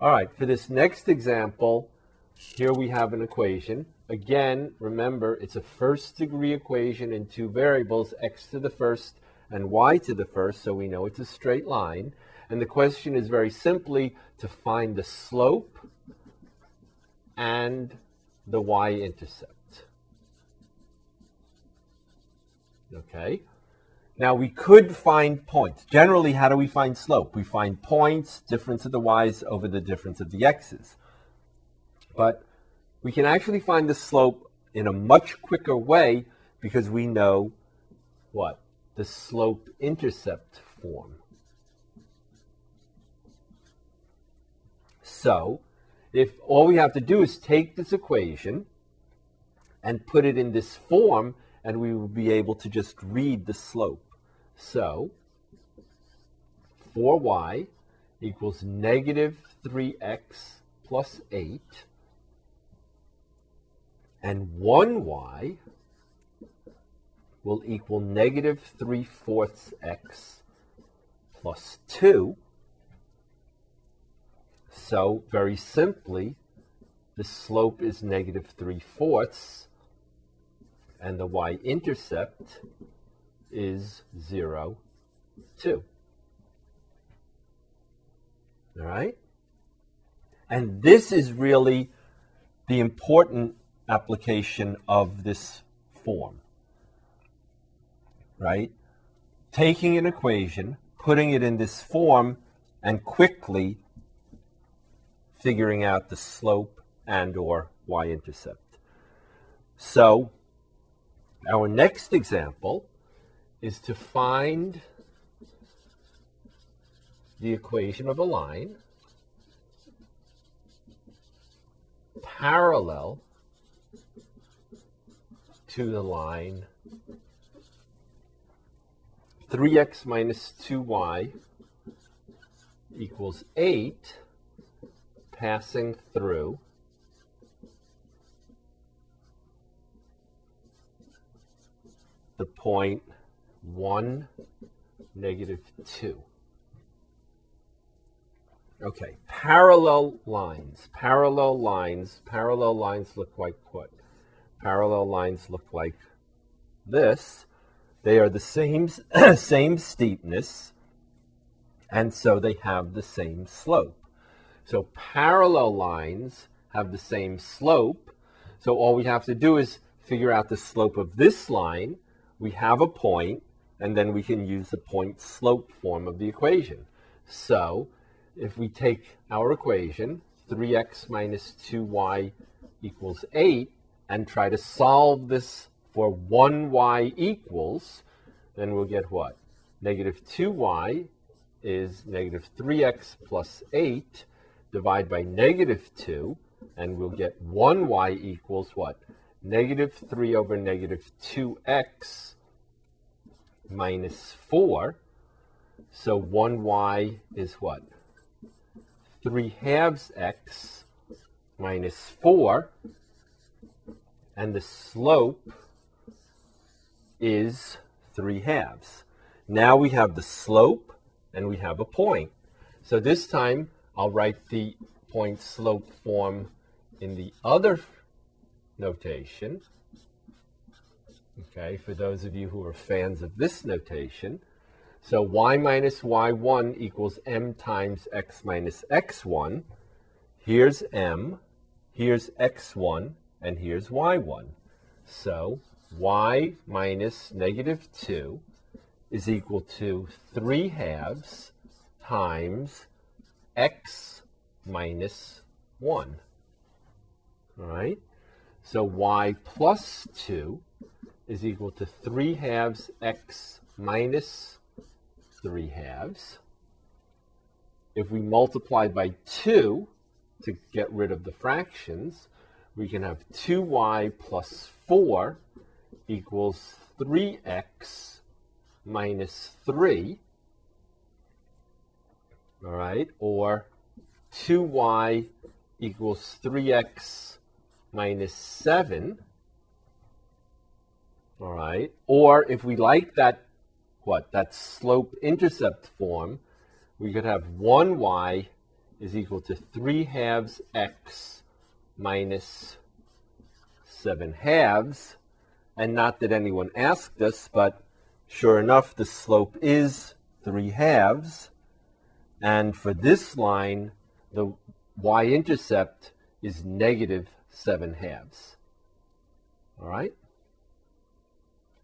All right, for this next example, here we have an equation. Again, remember, it's a first degree equation in two variables, x to the first and y to the first, so we know it's a straight line. And the question is very simply to find the slope and the y-intercept. Okay? Now we could find points. Generally, how do we find slope? We find points, difference of the y's over the difference of the x's. But we can actually find the slope in a much quicker way because we know what? The slope intercept form. So, if all we have to do is take this equation and put it in this form, and we will be able to just read the slope. So 4y equals negative 3x plus 8, and 1y will equal negative 3 fourths x plus 2. So, very simply, the slope is negative 3 fourths and the y-intercept is 0, 2. All right? And this is really the important application of this form. Right? Taking an equation, putting it in this form, and quickly figuring out the slope and or y-intercept. So our next example is to find the equation of a line parallel to the line 3x minus 2y equals 8 passing through the point 1, negative 2. Okay, parallel lines. Parallel lines. Parallel lines look like what? Parallel lines look like this. They are the same, same steepness, and so they have the same slope. So parallel lines have the same slope. So all we have to do is figure out the slope of this line we have a point, and then we can use the point slope form of the equation. So if we take our equation, 3x minus 2y equals 8, and try to solve this for 1y equals, then we'll get what? Negative 2y is negative 3x plus 8, divide by negative 2, and we'll get 1y equals what? Negative 3 over negative 2x minus 4. So 1y is what? 3 halves x minus 4. And the slope is 3 halves. Now we have the slope and we have a point. So this time I'll write the point slope form in the other notation. Okay, for those of you who are fans of this notation. So y minus y1 equals m times x minus x1. Here's m, here's x1, and here's y1. So y minus negative 2 is equal to 3 halves times x minus 1. All right? So y plus 2 is equal to 3 halves x minus 3 halves. If we multiply by 2 to get rid of the fractions, we can have 2y plus 4 equals 3x minus 3. All right, or 2y equals 3x minus 7 all right? Or if we like that, what, that slope intercept form, we could have 1y is equal to 3 halves x minus 7 halves. And not that anyone asked us, but sure enough, the slope is 3 halves. And for this line, the y-intercept is negative 7 halves. All right?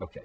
Okay.